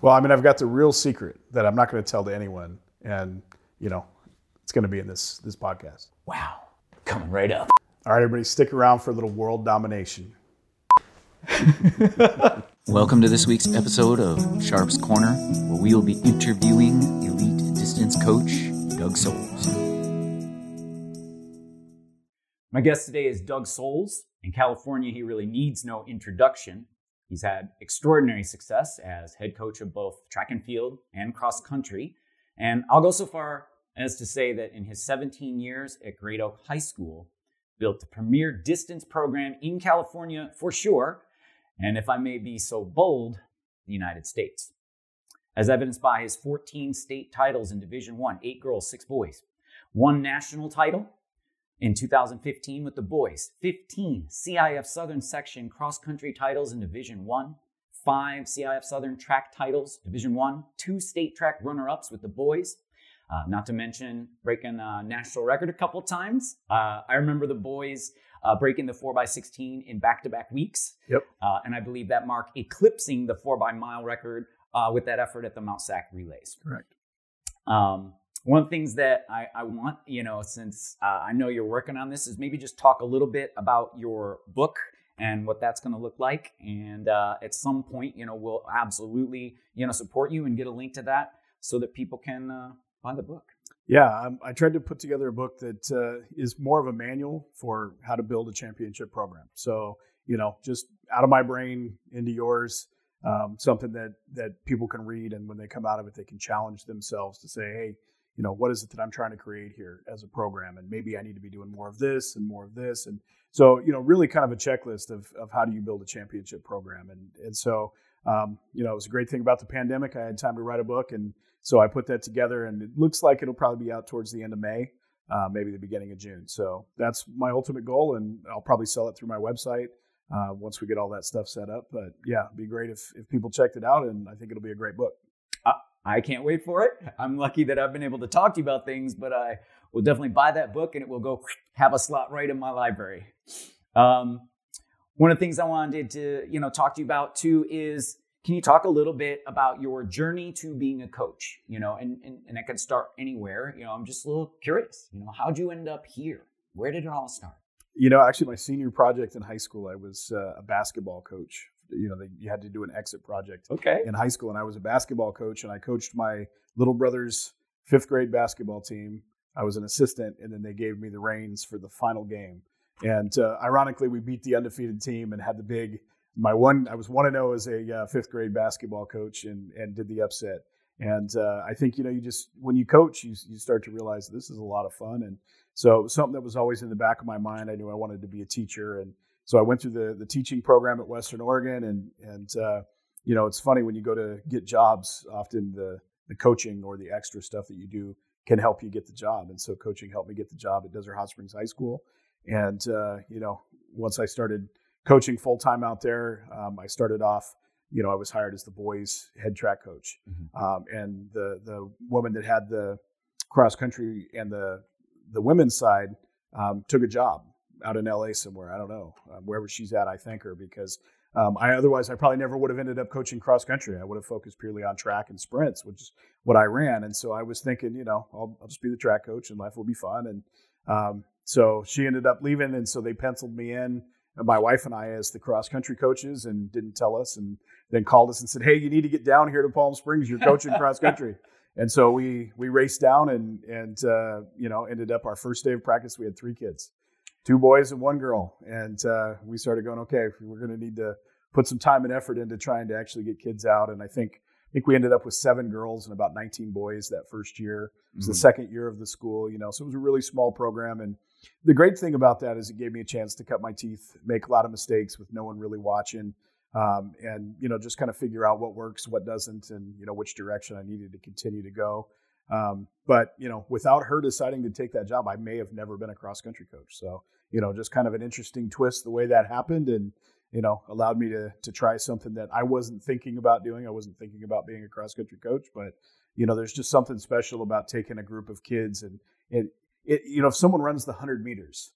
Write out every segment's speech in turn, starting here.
Well, I mean, I've got the real secret that I'm not going to tell to anyone, and you know, it's going to be in this this podcast. Wow, coming right up. All right, everybody, stick around for a little world domination. Welcome to this week's episode of Sharp's Corner, where we will be interviewing elite distance coach Doug Soles. My guest today is Doug Soles. In California, he really needs no introduction. He's had extraordinary success as head coach of both track and field and cross country. And I'll go so far as to say that in his 17 years at Great Oak High School, built the premier distance program in California for sure, and if I may be so bold, the United States. As evidenced by his 14 state titles in Division 1, 8 girls, 6 boys. One national title in 2015 with the boys, 15 CIF Southern section cross country titles in Division 1, 5 CIF Southern track titles, Division 1, 2 state track runner ups with the boys, uh, not to mention breaking a national record a couple times. Uh, I remember the boys uh, breaking the 4x16 in back to back weeks. Yep. Uh, and I believe that mark eclipsing the 4 by mile record uh, with that effort at the Mount Sac relays. Correct. Um, one of the things that I, I want, you know, since uh, I know you're working on this, is maybe just talk a little bit about your book and what that's going to look like. And at some point, you know, we'll absolutely, you know, support you and get a link to that so that people can buy the book. Yeah, um, I tried to put together a book that uh, is more of a manual for how to build a championship program. So, you know, just out of my brain into yours, um, something that that people can read, and when they come out of it, they can challenge themselves to say, hey, you know, what is it that I'm trying to create here as a program, and maybe I need to be doing more of this and more of this, and so you know, really kind of a checklist of of how do you build a championship program, and and so um, you know, it was a great thing about the pandemic. I had time to write a book and so I put that together, and it looks like it'll probably be out towards the end of May, uh, maybe the beginning of June. So that's my ultimate goal, and I'll probably sell it through my website uh, once we get all that stuff set up. But yeah, it'd be great if, if people checked it out, and I think it'll be a great book. I can't wait for it. I'm lucky that I've been able to talk to you about things, but I will definitely buy that book, and it will go have a slot right in my library. Um, one of the things I wanted to you know talk to you about too is can you talk a little bit about your journey to being a coach? You know, and, and, and I could start anywhere. You know, I'm just a little curious. You know, how'd you end up here? Where did it all start? You know, actually, my senior project in high school, I was uh, a basketball coach. You know, they, you had to do an exit project okay. in high school, and I was a basketball coach, and I coached my little brother's fifth grade basketball team. I was an assistant, and then they gave me the reins for the final game. And uh, ironically, we beat the undefeated team and had the big my one I was one to know as a uh, fifth grade basketball coach and and did the upset. And uh, I think you know you just when you coach you you start to realize this is a lot of fun and so something that was always in the back of my mind. I knew I wanted to be a teacher and so I went through the the teaching program at Western Oregon and and uh, you know it's funny when you go to get jobs often the the coaching or the extra stuff that you do can help you get the job and so coaching helped me get the job at Desert Hot Springs High School and uh, you know once I started coaching full time out there. Um, I started off, you know, I was hired as the boys head track coach, mm-hmm. um, and the the woman that had the cross country and the the women's side um, took a job out in LA somewhere. I don't know um, wherever she's at. I thank her because um, I otherwise I probably never would have ended up coaching cross country. I would have focused purely on track and sprints, which is what I ran. And so I was thinking, you know, I'll, I'll just be the track coach and life will be fun. And um, so she ended up leaving, and so they penciled me in my wife and I as the cross country coaches and didn't tell us and then called us and said, Hey, you need to get down here to Palm Springs. You're coaching cross country. And so we, we raced down and, and, uh, you know, ended up our first day of practice. We had three kids, two boys and one girl. And, uh, we started going, okay, we're going to need to put some time and effort into trying to actually get kids out. And I think, I think we ended up with seven girls and about 19 boys that first year. It was mm-hmm. the second year of the school, you know, so it was a really small program and, the great thing about that is it gave me a chance to cut my teeth, make a lot of mistakes with no one really watching, um, and you know just kind of figure out what works, what doesn't, and you know which direction I needed to continue to go. Um, but you know, without her deciding to take that job, I may have never been a cross country coach. So you know, just kind of an interesting twist the way that happened, and you know, allowed me to to try something that I wasn't thinking about doing. I wasn't thinking about being a cross country coach, but you know, there's just something special about taking a group of kids and and it, you know, if someone runs the 100 meters,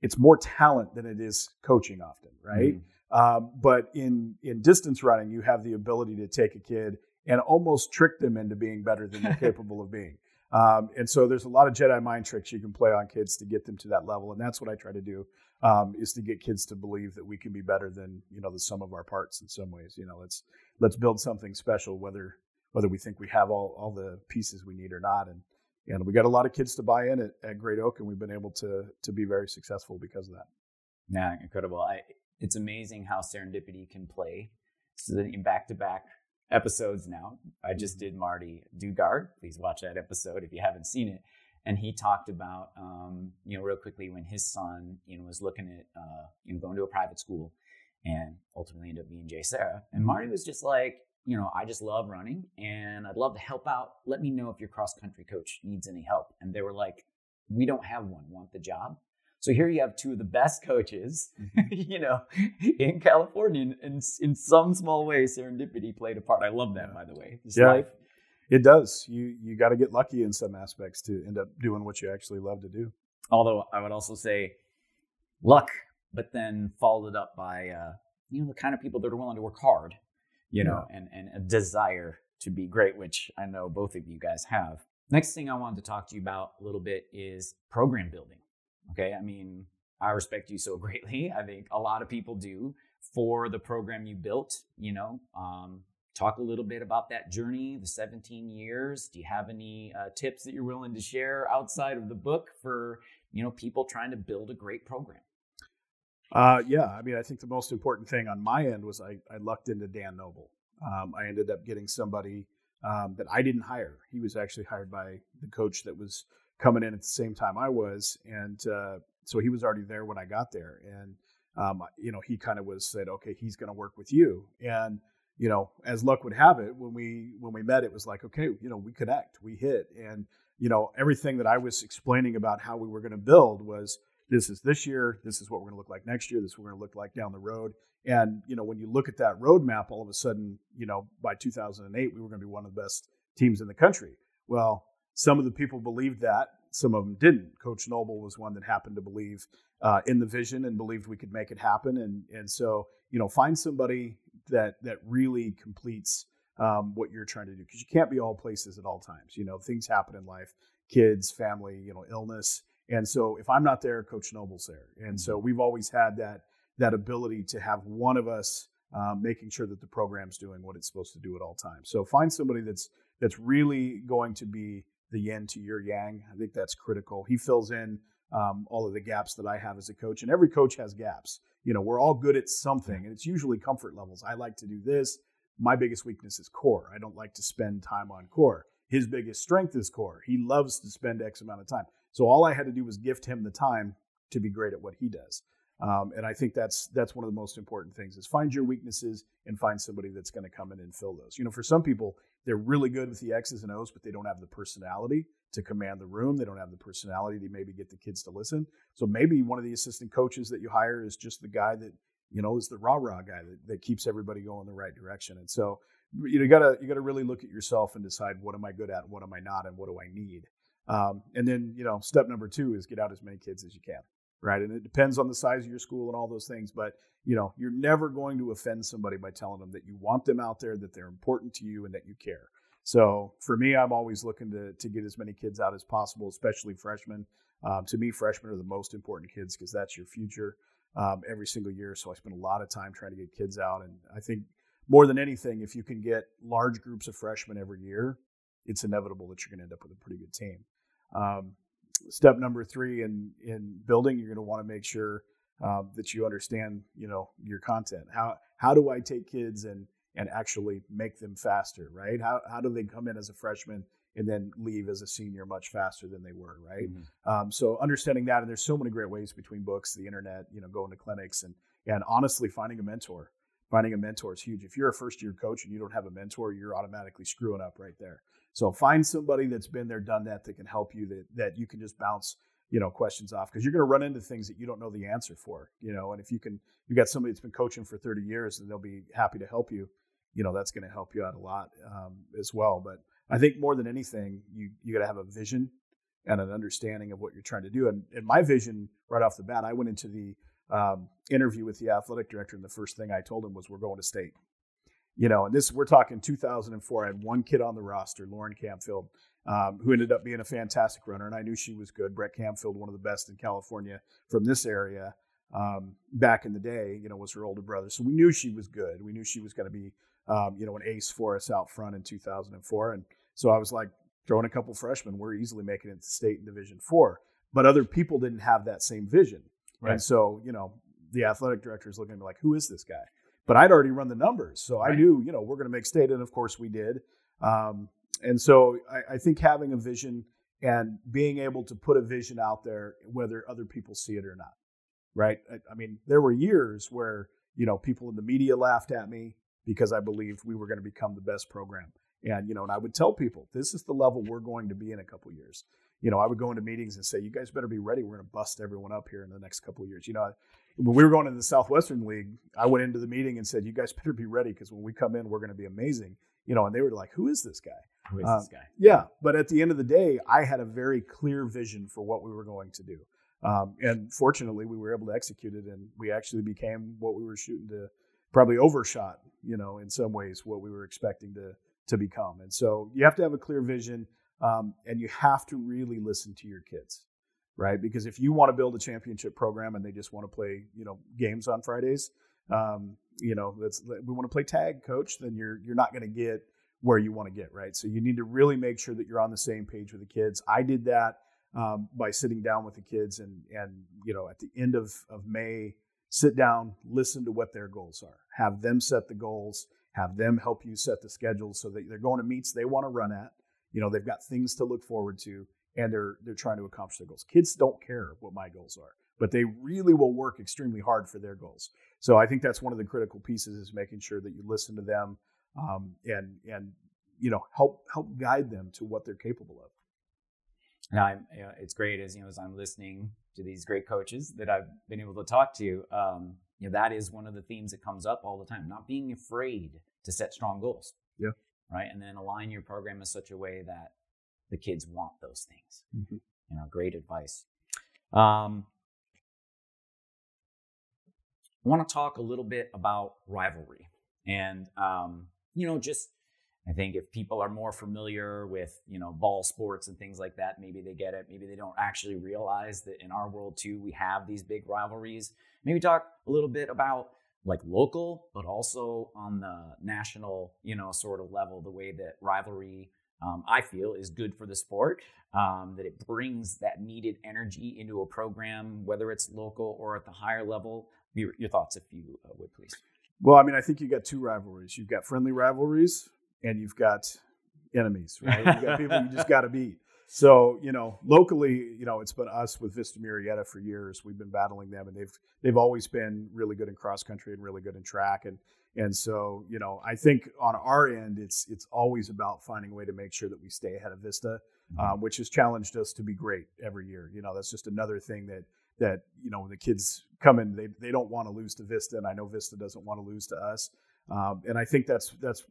it's more talent than it is coaching often, right? Mm. Um, but in in distance running, you have the ability to take a kid and almost trick them into being better than they're capable of being. Um, and so there's a lot of Jedi mind tricks you can play on kids to get them to that level, and that's what I try to do um, is to get kids to believe that we can be better than you know the sum of our parts in some ways. You know, let's let's build something special, whether whether we think we have all all the pieces we need or not. And and we got a lot of kids to buy in at, at Great Oak, and we've been able to to be very successful because of that. Yeah, incredible. I, it's amazing how serendipity can play. So in back to back episodes now. I just mm-hmm. did Marty Dugard. Please watch that episode if you haven't seen it. And he talked about, um, you know, real quickly when his son, you know, was looking at, uh, you know, going to a private school and ultimately ended up being JSerra. And Marty mm-hmm. was just like, you know, I just love running and I'd love to help out. Let me know if your cross country coach needs any help. And they were like, we don't have one. Want the job? So here you have two of the best coaches, mm-hmm. you know, in California. And in some small way, serendipity played a part. I love that, by the way. This yeah, life. it does. You you got to get lucky in some aspects to end up doing what you actually love to do. Although I would also say luck, but then followed up by uh, you know the kind of people that are willing to work hard, you know, yeah. and and a desire to be great, which I know both of you guys have. Next thing I wanted to talk to you about a little bit is program building. Okay. I mean, I respect you so greatly. I think a lot of people do for the program you built, you know. Um, talk a little bit about that journey, the 17 years. Do you have any uh, tips that you're willing to share outside of the book for, you know, people trying to build a great program? Uh, yeah, I mean, I think the most important thing on my end was I, I lucked into Dan Noble. Um, I ended up getting somebody um, that I didn't hire. He was actually hired by the coach that was coming in at the same time I was, and uh, so he was already there when I got there. And um, you know, he kind of was said, okay, he's going to work with you. And you know, as luck would have it, when we when we met, it was like, okay, you know, we connect, we hit, and you know, everything that I was explaining about how we were going to build was this is this year, this is what we're going to look like next year, this is what we're going to look like down the road. And you know, when you look at that roadmap, all of a sudden, you know, by 2008, we were going to be one of the best teams in the country. Well, some of the people believed that, some of them didn't. Coach Noble was one that happened to believe uh, in the vision and believed we could make it happen. And and so you know, find somebody that that really completes um, what you're trying to do because you can't be all places at all times. You know, things happen in life, kids, family, you know, illness. And so if I'm not there, Coach Noble's there. And so mm-hmm. we've always had that that ability to have one of us um, making sure that the program's doing what it's supposed to do at all times. So find somebody that's that's really going to be the yin to your yang. I think that's critical. He fills in um, all of the gaps that I have as a coach, and every coach has gaps. You know, we're all good at something, and it's usually comfort levels. I like to do this. My biggest weakness is core. I don't like to spend time on core. His biggest strength is core. He loves to spend X amount of time. So all I had to do was gift him the time to be great at what he does. Um, and I think that's that's one of the most important things is find your weaknesses and find somebody that's going to come in and fill those. You know, for some people, they're really good with the X's and O's, but they don't have the personality to command the room. They don't have the personality to maybe get the kids to listen. So maybe one of the assistant coaches that you hire is just the guy that you know is the rah rah guy that, that keeps everybody going the right direction. And so you, gotta you gotta really look at yourself and decide what am I good at, what am I not, and what do I need. Um, and then you know, step number two is get out as many kids as you can right? And it depends on the size of your school and all those things. But you know, you're never going to offend somebody by telling them that you want them out there, that they're important to you, and that you care. So for me, I'm always looking to to get as many kids out as possible, especially freshmen. Um, to me, freshmen are the most important kids because that's your future um, every single year. So I spend a lot of time trying to get kids out, and I think more than anything, if you can get large groups of freshmen every year, it's inevitable that you're going to end up with a pretty good team. Um, step number three in in building, you're going to want to make sure um, that you understand, you know, your content. How how do I take kids and and actually make them faster, right? How how do they come in as a freshman and then leave as a senior much faster than they were, right? Mm-hmm. Um, so understanding that, and there's so many great ways between books, the internet, you know, going to clinics, and and honestly finding a mentor. Finding a mentor is huge. If you're a first year coach and you don't have a mentor, you're automatically screwing up right there. So find somebody that's been there, done that, that can help you, that that you can just bounce you know questions off because you're going to run into things that you don't know the answer for you know and if you can you got somebody that's been coaching for 30 years and they'll be happy to help you you know that's going to help you out a lot um, as well. But i think more than anything you you got to have a vision and an understanding of what you're trying to do. And, and my vision right off the bat i went into the um, interview with the athletic director and the first thing i told him was we're going to state You know, and this we're talking 2004. I had one kid on the roster, Lauren Campfield, um, who ended up being a fantastic runner, and I knew she was good. Brett Campfield, one of the best in California from this area um, back in the day, you know, was her older brother. So we knew she was good. We knew she was going to be, um, you know, an ace for us out front in 2004. And so I was like, throwing a couple freshmen, we're easily making it to state in Division Four. But other people didn't have that same vision. Right. And so, you know, the athletic director is looking at me like, who is this guy? But I'd already run the numbers. So right. I knew, you know, we're going to make state. And of course we did. Um, and so I, I think having a vision and being able to put a vision out there, whether other people see it or not right? I, I mean, there were years where you know people in the media laughed at me because I believed we were going to become the best program. And you know, and I would tell people, this is the level we're going to be in a couple years. You know, I would go into meetings and say, you guys better be ready. We're going to bust everyone up here in the next couple of years. You know, when we were going into the Southwestern League, I went into the meeting and said, you guys better be ready because when we come in, we're going to be amazing. You know, and they were like, who is this guy? Who is uh, this guy? Yeah, but at the end of the day, I had a very clear vision for what we were going to do. Um, and fortunately, we were able to execute it, and we actually became what we were shooting to, probably overshot, you know, in some ways what we were expecting to to become. And so you have to have a clear vision, um, and you have to really listen to your kids, right? Because if you want to build a championship program and they just want to play, you know, games on Fridays, um, you know, that's we want to play tag, coach, then you're you're not going to get where you want to get, right? So you need to really make sure that you're on the same page with the kids. I did that um, by sitting down with the kids and and you know at the end of of May, sit down, listen to what their goals are, have them set the goals, have them help you set the schedule so that they're going to meets they want to run at. You know they've got things to look forward to, and they're they're trying to accomplish their goals. Kids don't care what my goals are, but they really will work extremely hard for their goals. So I think that's one of the critical pieces is making sure that you listen to them um, and and you know help help guide them to what they're capable of. I'm, you know, it's great as you know as I'm listening to these great coaches that I've been able to talk to. Um, you know, that is one of the themes that comes up all the time. Not being afraid to set strong goals. Yeah. Right, and then align your program in such a way that the kids want those things. Mm-hmm. You know, great advice. Um, I want to talk a little bit about rivalry and um, you know just I think if people are more familiar with, you know, ball sports and things like that, maybe they get it. Maybe they don't actually realize that in our world too, we have these big rivalries. Maybe talk a little bit about like local, but also on the national, you know, sort of level, the way that rivalry, um, I feel, is good for the sport. Um, that it brings that needed energy into a program, whether it's local or at the higher level. Your, your thoughts, if you uh, would please. Well, I mean, I think you got two rivalries. You've got friendly rivalries, and you've got enemies, right? You've got people you just got to beat. So you know, locally, you know, it's been us with Vista Murrieta for years. We've been battling them, and they've they've always been really good in cross country and really good in track. And and so you know, I think on our end, it's it's always about finding a way to make sure that we stay ahead of Vista, um, which has challenged us to be great every year. You know, that's just another thing that that you know when the kids come in they they don't want to lose to Vista, and I know Vista doesn't want to lose to us. Um, and I think that's that's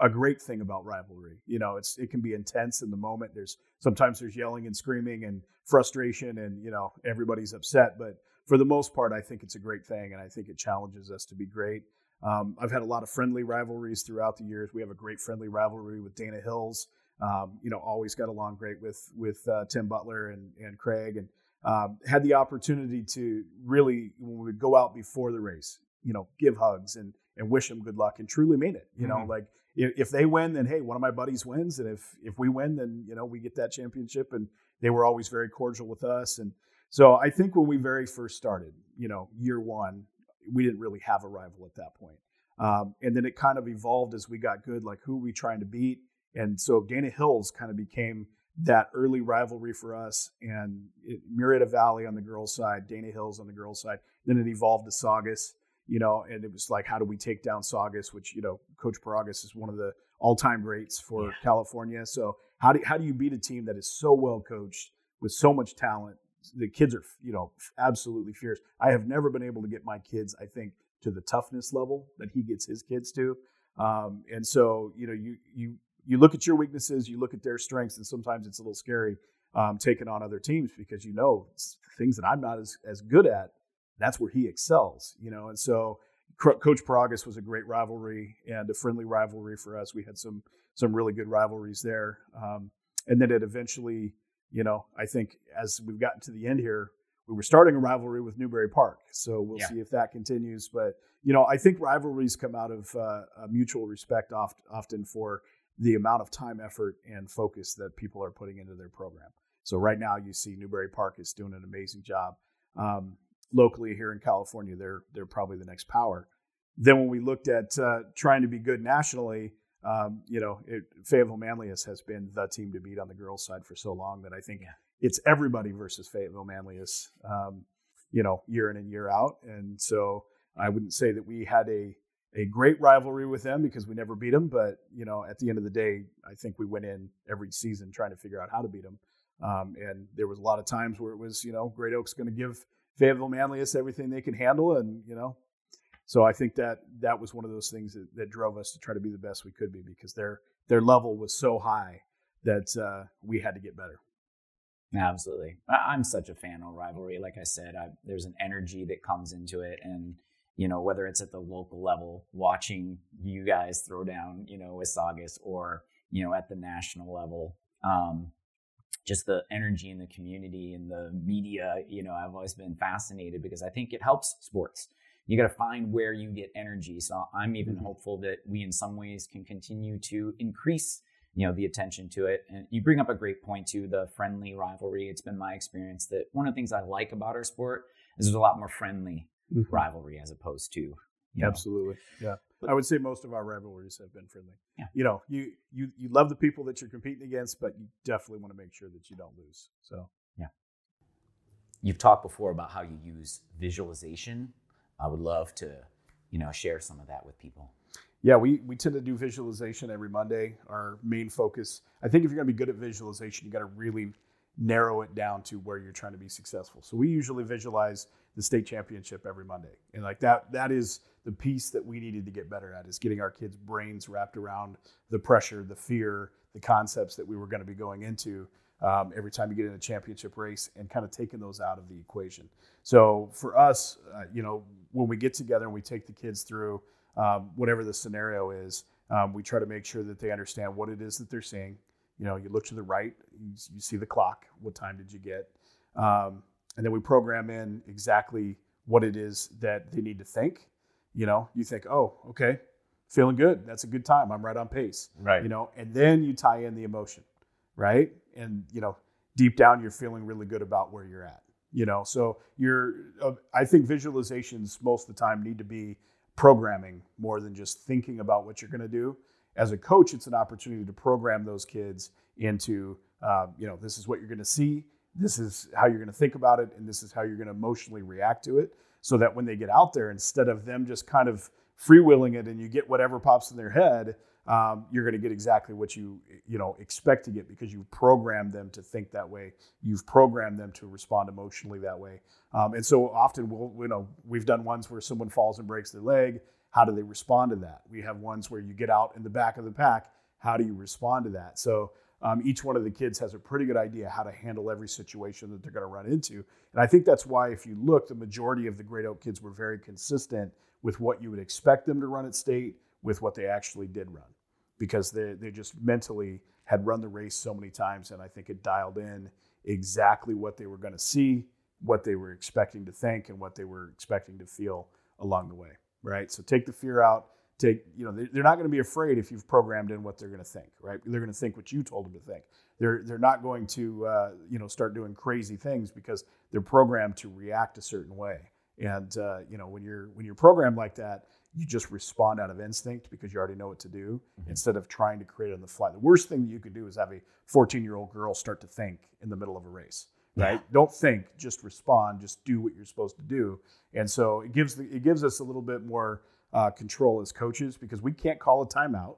a great thing about rivalry. You know, it's it can be intense in the moment. There's sometimes there's yelling and screaming and frustration and you know everybody's upset, but for the most part, I think it's a great thing, and I think it challenges us to be great. Um, I've had a lot of friendly rivalries throughout the years. We have a great friendly rivalry with Dana Hills. Um, you know, always got along great with with uh, Tim Butler and and Craig, and um, had the opportunity to really when we would go out before the race, you know, give hugs and and wish them good luck and truly mean it. You mm-hmm. know, like if, if they win, then hey, one of my buddies wins, and if if we win, then you know we get that championship. And they were always very cordial with us, and so I think when we very first started, you know, year one, we didn't really have a rival at that point. Um, and then it kind of evolved as we got good, like who are we trying to beat? And so Dana Hills kind of became that early rivalry for us and it, Murrieta Valley on the girls' side, Dana Hills on the girls' side. Then it evolved to Saugus you know, and it was like, how do we take down Saugus, which, you know, Coach Paragas is one of the all time greats for yeah. California. So how do, how do you beat a team that is so well coached with so much talent? The kids are, you know, absolutely fierce. I have never been able to get my kids, I think, to the toughness level that he gets his kids to. Um, and so, you know, you, you, you look at your weaknesses, you look at their strengths, and sometimes it's a little scary um, taking on other teams because you know things that I'm not as, as good at that's where he excels, you know. And so Coach Paragas was a great rivalry and a friendly rivalry for us. We had some some really good rivalries there, um, and then it eventually, you know, I think as we've gotten to the end here, we were starting a rivalry with Newbury Park. So we'll yeah. see if that continues. But you know, I think rivalries come out of uh, mutual respect oft, often for the amount of time, effort, and focus that people are putting into their program. So right now, you see Newbury Park is doing an amazing job. Um, locally here in California, they're they're probably the next power. Then when we looked at uh, trying to be good nationally, um, you know, it, Fayetteville Manlius has been the team to beat on the girls' side for so long that I think yeah. it's everybody versus Fayetteville Manlius, um, you know, year in and year out. And so I wouldn't say that we had a a great rivalry with them because we never beat them, but you know, at the end of the day, I think we went in every season trying to figure out how to beat them. Um, and there was a lot of times where it was, you know, Great Oaks going to give Fayetteville Manlius everything they can handle, and you know, so I think that that was one of those things that, that drove us to try to be the best we could be because their their level was so high that uh, we had to get better. Absolutely, I'm such a fan of rivalry. Like I said, I, there's an energy that comes into it, and you know whether it's at the local level, watching you guys throw down, you know, with Saugus, or you know at the national level. Um, just the energy in the community and the media, you know, I've always been fascinated because I think it helps sports. You got to find where you get energy. So I'm even mm-hmm. hopeful that we, in some ways, can continue to increase, you know, the attention to it. And you bring up a great point too, the friendly rivalry. It's been my experience that one of the things I like about our sport is there's a lot more friendly mm-hmm. rivalry as opposed to Absolutely. Yeah. I would say most of our rivalries have been friendly. Yeah. You know, you you you love the people that you're competing against, but you definitely want to make sure that you don't lose. So yeah. You've talked before about how you use visualization. I would love to, you know, share some of that with people. Yeah, we, we tend to do visualization every Monday. Our main focus, I think if you're going to be good at visualization, you got to really narrow it down to where you're trying to be successful. So we usually visualize the state championship every Monday. And like that that is the piece that we needed to get better at is getting our kids' brains wrapped around the pressure, the fear, the concepts that we were going to be going into um, every time you get in a championship race and kind of taking those out of the equation. So for us, uh, you know, when we get together and we take the kids through um, whatever the scenario is, um, we try to make sure that they understand what it is that they're seeing. You know, you look to the right, you, you see the clock. What time did you get? Um, and then we program in exactly what it is that they need to think you know, you think, oh, okay, feeling good. That's a good time. I'm right on pace. Right. You know, and then you tie in the emotion, right? And you know, deep down, you're feeling really good about where you're at. You know, so you're. Uh, I think visualizations most of the time need to be programming more than just thinking about what you're going to do. As a coach, it's an opportunity to program those kids into, uh, you know, this is what you're going to see. This is how you're going to think about it, and this is how you're going to emotionally react to it so that when they get out there, instead of them just kind of freewheeling it and you get whatever pops in their head, um, you're going to get exactly what you you know expect to get because you've programmed them to think that way. You've programmed them to respond emotionally that way. Um, and so often we'll you know we've done ones where someone falls and breaks their leg. How do they respond to that? We have ones where you get out in the back of the pack. How do you respond to that? So um, each one of the kids has a pretty good idea how to handle every situation that they're going to run into. And I think that's why, if you look, the majority of the Great Oak kids were very consistent with what you would expect them to run at state with what they actually did run because they, they just mentally had run the race so many times. And I think it dialed in exactly what they were going to see, what they were expecting to think, and what they were expecting to feel along the way. Right. So take the fear out take, you know, they're not going to be afraid if you've programmed in what they're going to think, right? They're going to think what you told them to think. They're, they're not going to, uh, you know, start doing crazy things because they're programmed to react a certain way. And, uh, you know, when you're, when you're programmed like that, you just respond out of instinct because you already know what to do mm-hmm. instead of trying to create on the fly. The worst thing that you could do is have a 14 year old girl start to think in the middle of a race right? Yeah. Don't think, just respond, just do what you're supposed to do. And so it gives the, it gives us a little bit more uh, control as coaches because we can't call a timeout.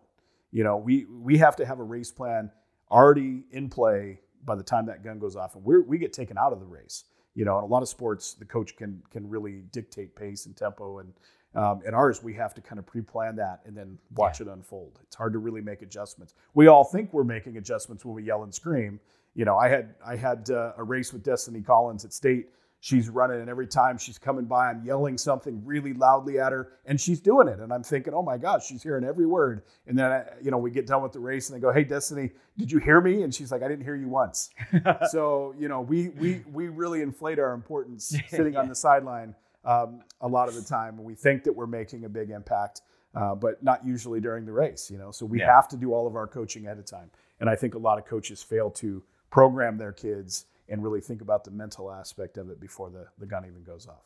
You know, we we have to have a race plan already in play by the time that gun goes off, and we're we get taken out of the race. You know, in a lot of sports, the coach can can really dictate pace and tempo, and um, in ours, we have to kind of pre-plan that and then watch yeah. it unfold. It's hard to really make adjustments. We all think we're making adjustments when we yell and scream. You know, I had I had uh, a race with Destiny Collins at state she's running, and every time she's coming by, I'm yelling something really loudly at her, and she's doing it. And I'm thinking, oh my gosh, she's hearing every word. And then, I, you know, we get done with the race, and they go, hey, Destiny, did you hear me? And she's like, I didn't hear you once. so, you know, we we we really inflate our importance sitting yeah. on the sideline um, a lot of the time. We think that we're making a big impact. Uh, but not usually during the race, you know. So we yeah. have to do all of our coaching at a time, and I think a lot of coaches fail to program their kids and really think about the mental aspect of it before the, the gun even goes off.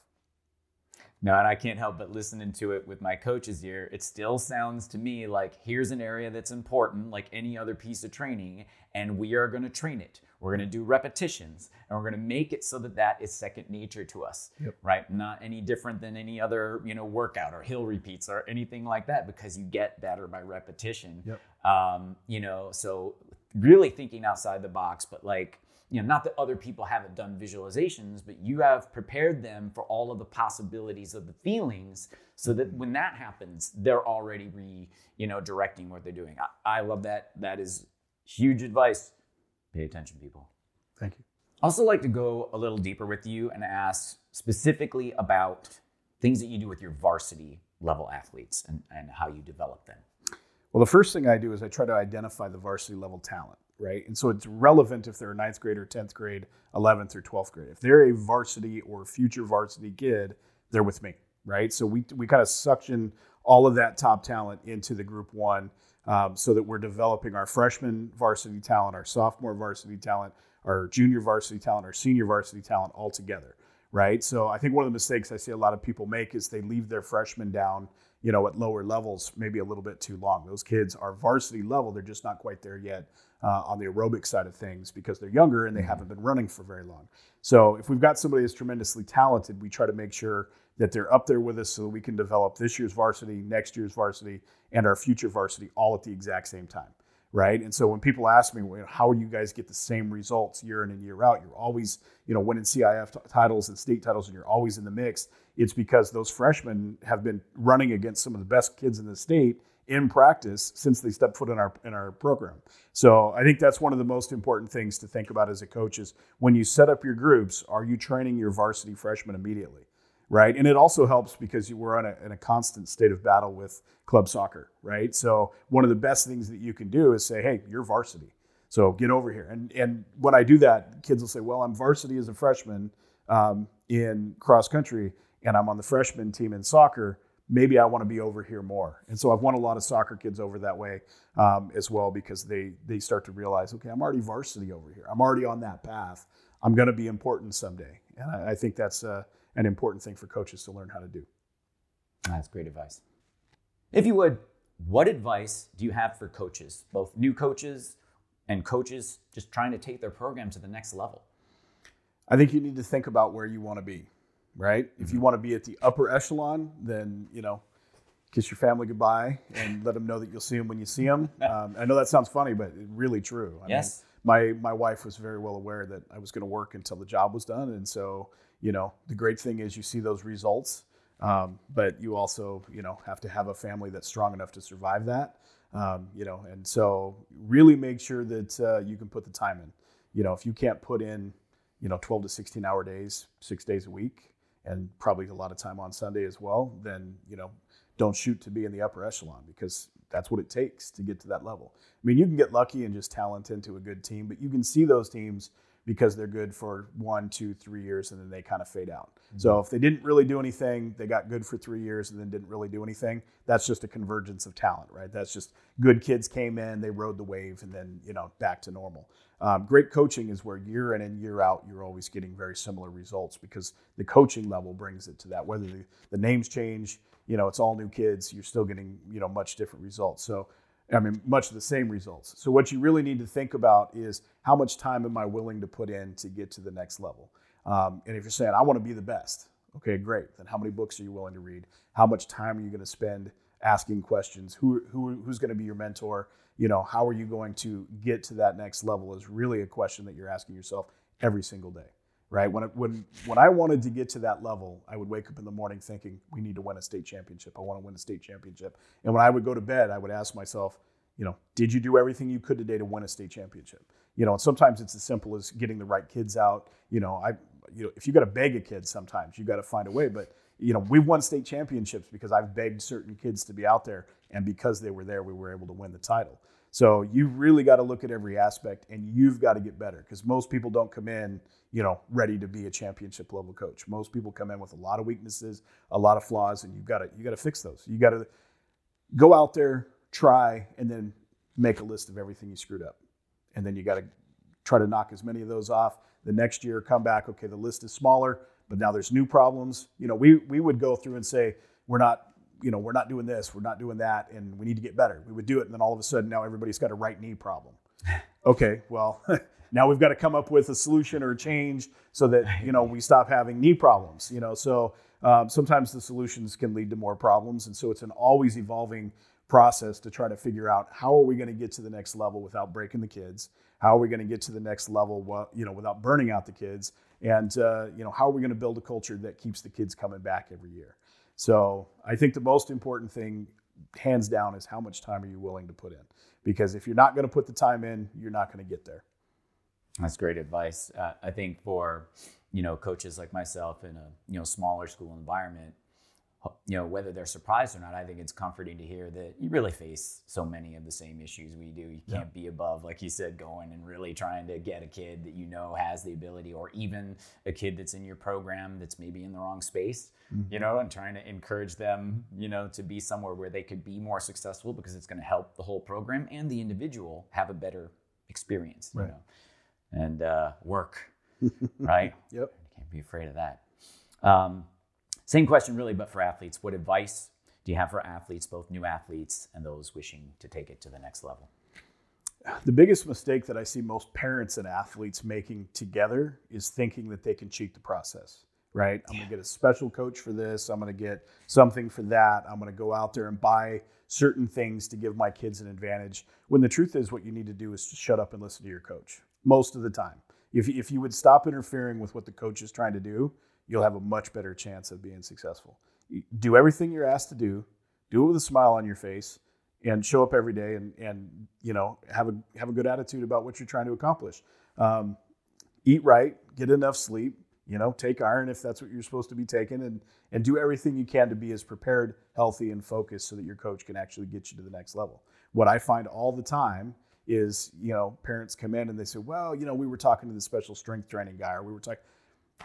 No, and I can't help but listening to it with my coach's ear. It still sounds to me like here's an area that's important, like any other piece of training, and we are going to train it. We're going to do repetitions, and we're going to make it so that that is second nature to us, yep. right? Not any different than any other, you know, workout or hill repeats or anything like that, because you get better by repetition. Yep. Um, you know, so really thinking outside the box, but like you know, not that other people haven't done visualizations, but you have prepared them for all of the possibilities of the feelings so that when that happens, they're already re, you know, directing what they're doing. I, I love that. That is huge advice. Pay attention, people. Thank you. I also like to go a little deeper with you and ask specifically about things that you do with your varsity level athletes and, and how you develop them. Well, the first thing I do is I try to identify the varsity level talent right? And so it's relevant if they're a ninth grade or 10th grade, 11th or 12th grade. If they're a varsity or future varsity kid, they're with me, right? So we, we kind of suction all of that top talent into the group one um, so that we're developing our freshman varsity talent, our sophomore varsity talent, our junior varsity talent, our senior varsity talent all together, right? So I think one of the mistakes I see a lot of people make is they leave their freshmen down you know, at lower levels, maybe a little bit too long. Those kids are varsity level; they're just not quite there yet uh, on the aerobic side of things because they're younger and they mm-hmm. haven't been running for very long. So if we've got somebody that's tremendously talented, we try to make sure that they're up there with us so that we can develop this year's varsity, next year's varsity, and our future varsity all at the exact same time. Right. And so when people ask me, well, how do you guys get the same results year in and year out? You're always, you know, winning CIF t- titles and state titles, and you're always in the mix. It's because those freshmen have been running against some of the best kids in the state in practice since they stepped foot in our in our program. So I think that's one of the most important things to think about as a coach is when you set up your groups, are you training your varsity freshmen immediately? Right. And it also helps because you were a, in a constant state of battle with club soccer, right? So one of the best things that you can do is say, hey, you're varsity. So get over here. And and when I do that, kids will say, well, I'm varsity as a freshman um, in cross country, and I'm on the freshman team in soccer maybe I want to be over here more. And so I've won a lot of soccer kids over that way um, as well because they they start to realize, okay, I'm already varsity over here. I'm already on that path. I'm going to be important someday, and I, I think that's uh, an important thing for coaches to learn how to do. That's great advice. If you would, what advice do you have for coaches, both new coaches and coaches just trying to take their program to the next level? I think you need to think about where you want to be right? Mm-hmm. If you mm-hmm. want to be at the upper echelon, then you know, kiss your family goodbye and let them know that you'll see them when you see them. Um, I know that sounds funny, but it's really true. I yes. Mean, my my wife was very well aware that I was going to work until the job was done, and so you know, the great thing is you see those results, um, but you also you know have to have a family that's strong enough to survive that. Um, you know, and so really make sure that uh, you can put the time in. You know, if you can't put in, you know, 12 to 16 hour days, six days a week, and probably a lot of time on Sunday as well, then you know don't shoot to be in the upper echelon because that's what it takes to get to that level. I mean, you can get lucky and just talent into a good team, but you can see those teams because they're good for one, two, three years, and then they kind of fade out. Mm-hmm. So if they didn't really do anything, they got good for three years and then didn't really do anything. That's just a convergence of talent, right? That's just good kids came in, they rode the wave, and then you know back to normal. Um, great coaching is where year in and year out you're always getting very similar results because the coaching level brings it to that. Whether the, the names change, you know, it's all new kids, you're still getting you know much different results. So I mean, much of the same results. So what you really need to think about is how much time am I willing to put in to get to the next level? Um, and if you're saying I want to be the best, okay, great. Then how many books are you willing to read? How much time are you going to spend asking questions? Who, who who's going to be your mentor? You know, how are you going to get to that next level? Is really a question that you're asking yourself every single day right? When, when, when I wanted to get to that level, I would wake up in the morning thinking, we need to win a state championship. I want to win a state championship. And when I would go to bed, I would ask myself, you know, did you do everything you could today to win a state championship? You know, and sometimes it's as simple as getting the right kids out. You know, I, you know, if you got to beg a kid, sometimes you got to find a way. But you know, we've won state championships because I've begged certain kids to be out there, and because they were there, we were able to win the title. So you really got to look at every aspect, and you've got to get better because most people don't come in, you know, ready to be a championship level coach. Most people come in with a lot of weaknesses, a lot of flaws, and you've got to you got to fix those. You got to go out there, try, and then make a list of everything you screwed up, and then you got to try to knock as many of those off. The next year, come back. Okay, the list is smaller, but now there's new problems. You know, we we would go through and say we're not you know, we're not doing this, we're not doing that, and we need to get better. We would do it, and then all of a sudden, now everybody's got a right knee problem. Okay, well, now we've got to come up with a solution or a change so that you know we stop having knee problems. You know, so um, sometimes the solutions can lead to more problems, and so it's an always evolving process to try to figure out how are we going to get to the next level without breaking the kids. How are we going to get to the next level, you know, without burning out the kids? And uh, you know, how are we going to build a culture that keeps the kids coming back every year? So I think the most important thing, hands down, is how much time are you willing to put in? Because if you're not going to put the time in, you're not going to get there. That's great advice. Uh, I think for you know coaches like myself in a you know smaller school environment, you know whether they're surprised or not i think it's comforting to hear that you really face so many of the same issues we do you can't yeah. be above like you said going and really trying to get a kid that you know has the ability or even a kid that's in your program that's maybe in the wrong space mm-hmm. you know and trying to encourage them you know to be somewhere where they could be more successful because it's going to help the whole program and the individual have a better experience right. you know and uh, work right yep can't be afraid of that um, same question, really, but for athletes. What advice do you have for athletes, both new athletes and those wishing to take it to the next level? The biggest mistake that I see most parents and athletes making together is thinking that they can cheat the process, right? I'm going to get a special coach for this. I'm going to get something for that. I'm going to go out there and buy certain things to give my kids an advantage. When the truth is, what you need to do is to shut up and listen to your coach most of the time. If, if you would stop interfering with what the coach is trying to do, you'll have a much better chance of being successful. Do everything you're asked to do, do it with a smile on your face, and show up every day and, and you know have a have a good attitude about what you're trying to accomplish. Um, eat right, get enough sleep, you know, take iron if that's what you're supposed to be taking, and and do everything you can to be as prepared, healthy, and focused so that your coach can actually get you to the next level. What I find all the time is, you know, parents come in and they say, well, you know, we were talking to the special strength training guy, or we were talking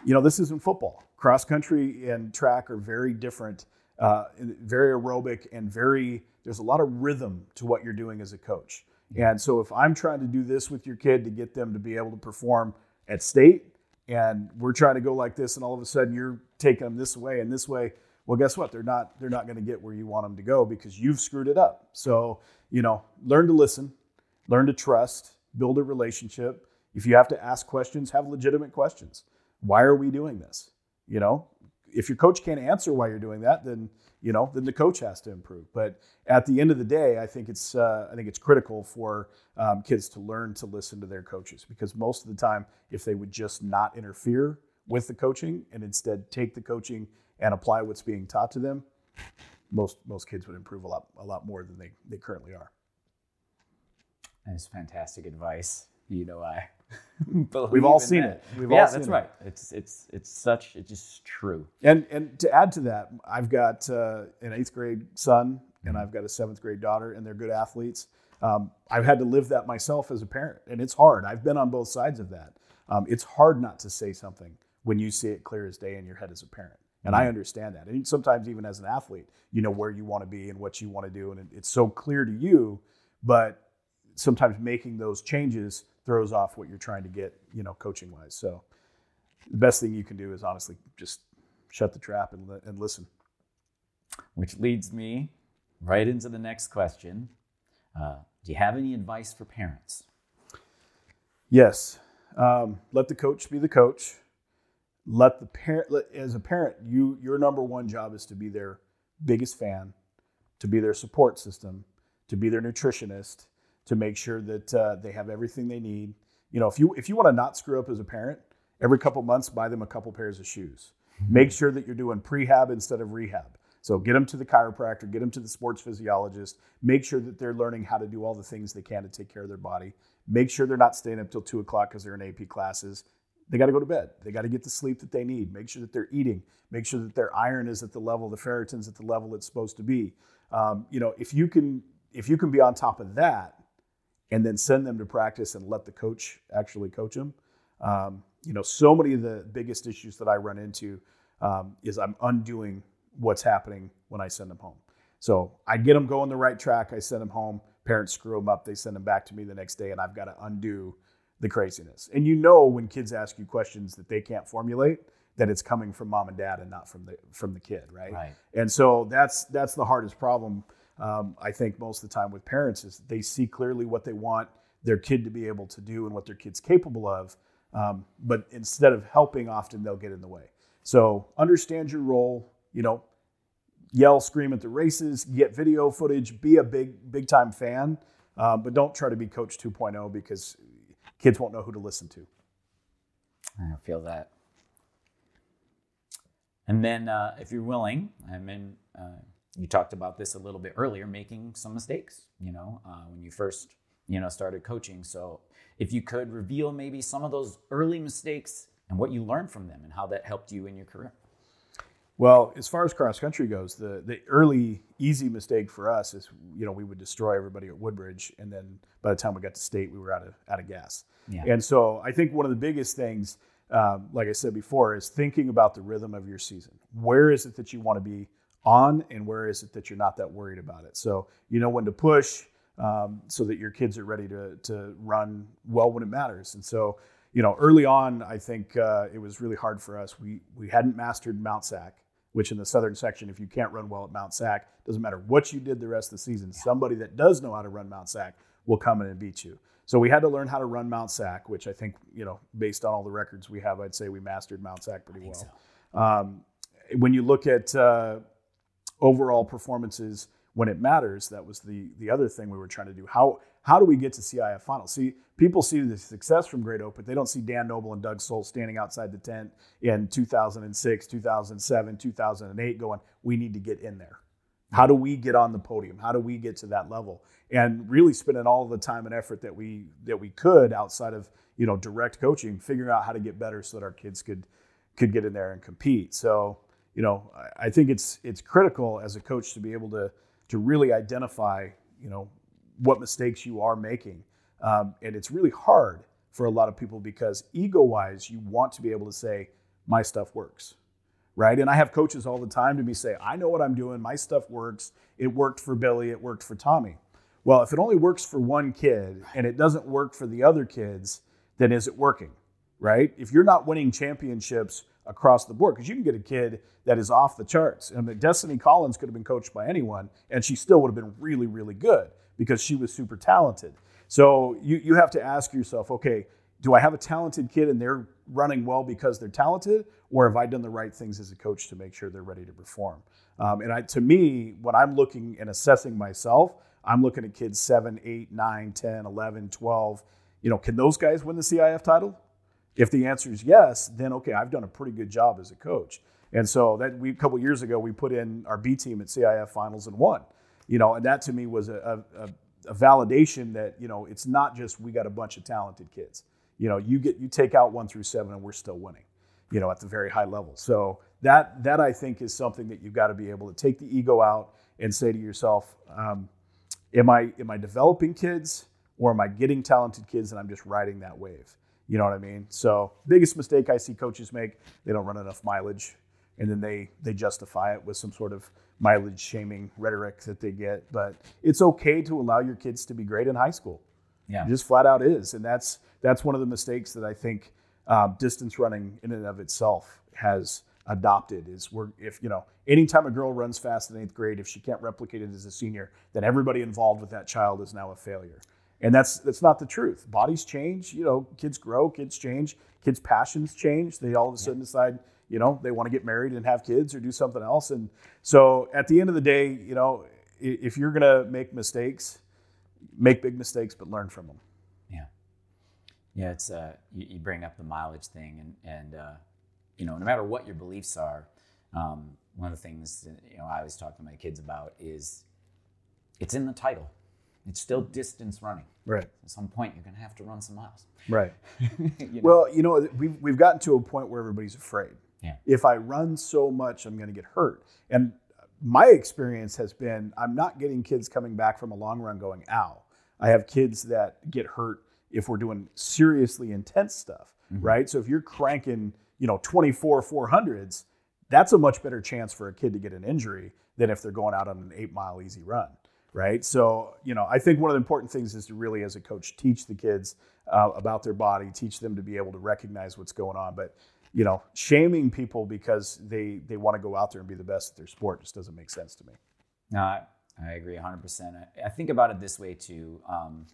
you know, this isn't football. Cross country and track are very different, uh, very aerobic, and very, there's a lot of rhythm to what you're doing as a coach. And so if I'm trying to do this with your kid to get them to be able to perform at state, and we're trying to go like this, and all of a sudden you're taking them this way and this way, well, guess what? They're not they're not going to get where you want them to go because you've screwed it up. So you know, learn to listen, learn to trust, build a relationship. If you have to ask questions, have legitimate questions why are we doing this? You know, if your coach can't answer why you're doing that, then you know, then the coach has to improve. But at the end of the day, I think it's uh, I think it's critical for um, kids to learn to listen to their coaches because most of the time, if they would just not interfere with the coaching and instead take the coaching and apply what's being taught to them, most most kids would improve a lot a lot more than they they currently are. That is fantastic advice. You know, I We've all seen that. it. We've yeah, all that's right. It's it's it's such it's just true. And and to add to that, I've got uh, an eighth grade son and I've got a seventh grade daughter, and they're good athletes. Um, I've had to live that myself as a parent, and it's hard. I've been on both sides of that. Um, it's hard not to say something when you see it clear as day in your head as a parent. And I mm-hmm. understand that. And sometimes, even as an athlete, you know where you want to be and what you want to do. And it's so clear to you, but sometimes making those changes throws off what you're trying to get, you know, coaching wise. So the best thing you can do is honestly just shut the trap and, and listen. Which leads me right into the next question. Uh, do you have any advice for parents? Yes. Um, let the coach be the coach. Let the parent, as a parent, you your number one job is to be their biggest fan, to be their support system, to be their nutritionist, to make sure that uh, they have everything they need. You know, if you if you want to not screw up as a parent, every couple months buy them a couple pairs of shoes. Mm-hmm. Make sure that you're doing prehab instead of rehab. So get them to the chiropractor, get them to the sports physiologist. Make sure that they're learning how to do all the things they can to take care of their body. Make sure they're not staying up till two o'clock because they're in AP classes. they got to go to bed. They got to get the sleep that they need. Make sure that they're eating. Make sure that their iron is at the level, the ferritin's at the level it's supposed to be. Um, you know, if you can if you can be on top of that, and then send them to practice and let the coach actually coach them. Um, you know, so many of the biggest issues that I run into um, is I'm undoing what's happening when I send them home. So I get them going the right track. I send them home. Parents screw them up. They send them back to me the next day, and I've got to undo the craziness. And you know when kids ask you questions that they can't formulate, that it's coming from mom and dad and not from the from the kid, right? Right. And so that's that's the hardest problem. Um, I think most of the time with parents is they see clearly what they want their kid to be able to do and what their kid's capable of, um, but instead of helping, often they'll get in the way. So understand your role. You know, yell, scream at the races, get video footage, be a big big time fan, uh, but don't try to be Coach 2.0 because kids won't know who to listen to. I feel that. And then, uh, if you're willing, I mean, uh, you talked about this a little bit earlier, making some mistakes. You know, uh, when you first, you know, started coaching. So, if you could reveal maybe some of those early mistakes and what you learned from them and how that helped you in your career. Well, as far as cross country goes, the the early easy mistake for us is you know we would destroy everybody at Woodbridge, and then by the time we got to state, we were out of out of gas. Yeah. And so I think one of the biggest things, um, like I said before, is thinking about the rhythm of your season. Where is it that you want to be on, and where is it that you're not that worried about it? So you know when to push, um, so that your kids are ready to to run well when it matters. And so you know early on, I think uh, it was really hard for us. We we hadn't mastered Mount Sac which in the southern section, if you can't run well at Mount Sac, doesn't matter what you did the rest of the season, somebody that does know how to run Mount Sac will come in and beat you. So we had to learn how to run Mount Sac, which I think, you know, based on all the records we have, I'd say we mastered Mount Sac pretty well. so. Um, when you look at uh, overall performances when it matters, that was the the other thing we were trying to do. How how do we get to CIF finals? See, people see the success from Great Oak, but they don't see Dan Noble and Doug Soles standing outside the tent in 2006, 2007, 2008, going, "We need to get in there." How do we get on the podium? How do we get to that level? And really spending all the time and effort that we that we could outside of you know direct coaching, figuring out how to get better so that our kids could could get in there and compete. So you know, I- think it's it's critical as a coach to be able to to really identify you know what mistakes you are making, um, and it's really hard for a lot of people because ego wise, you want to be able to say my stuff works right? And I have coaches all the time to me say, I know what I'm doing. My stuff works. It worked for Billy. It worked for Tommy. Well, if it only works for one kid and it doesn't work for the other kids, then is it working, right? If you're not winning championships across the board, because you can get a kid that is off the charts. I mean, Destiny Collins could have been coached by anyone, and she still would have been really, really good because she was super talented. So you, you have to ask yourself, okay, do I have a talented kid and they're running well because they're talented, or have I done the right things as a coach to make sure they're ready to perform? Um, and I, to me, when I'm looking and assessing myself, I'm looking at kids 7, 8, 9, 10, 11, 12. You know, can those guys win the CIF title? If the answer is yes, then okay, I've done a pretty good job as a coach. And so that we a couple years ago we put in our B team at CIF finals and won. You know, and that to me was a, a, a validation that you know it's not just we got a bunch of talented kids. You know, you get you take out one through seven and we're still winning. You know, at the very high level. So that that I think is something that you've got to be able to take the ego out and say to yourself, um, am I am I developing kids or am I getting talented kids and I'm just riding that wave? You know what I mean? So biggest mistake I see coaches make, they don't run enough mileage and then they they justify it with some sort of mileage shaming rhetoric that they get. But it's okay to allow your kids to be great in high school. Yeah. It just flat out is, and that's that's one of the mistakes that I think um, distance running in and of itself has adopted. Is we're if you know anytime a girl runs fast in eighth grade, if she can't replicate it as a senior, then everybody involved with that child is now a failure. And that's that's not the truth. Bodies change. You know, kids grow, kids change, kids' passions change. They all of a sudden decide, you know, they want to get married and have kids or do something else. And so at the end of the day, you know, if you're gonna make mistakes, make big mistakes, but learn from them. Yeah, yeah. It's uh, you, you bring up the mileage thing, and and uh, you know, no matter what your beliefs are, um, one of the things that, you know I always talk to my kids about is it's in the title. It's still distance running. Right. At some point, you're going to have to run some miles. Right. You know? Well, you know, we've, we've gotten to a point where everybody's afraid. Yeah. If I run so much, I'm going to get hurt. And my experience has been I'm not getting kids coming back from a long run going, ow. I have kids that get hurt if we're doing seriously intense stuff, Mhm. right? So if you're cranking, you know, 24 400s, that's a much better chance for a kid to get an injury than if they're going out on an eight mile easy run, right? So, you know, I think one of the important things is to really, as a coach, teach the kids uh, about their body, teach them to be able to recognize what's going on. But, you know, shaming people because they they want to go out there and be the best at their sport just doesn't make sense to me. No, I, I agree 100%. I, I think about it this way too. Um,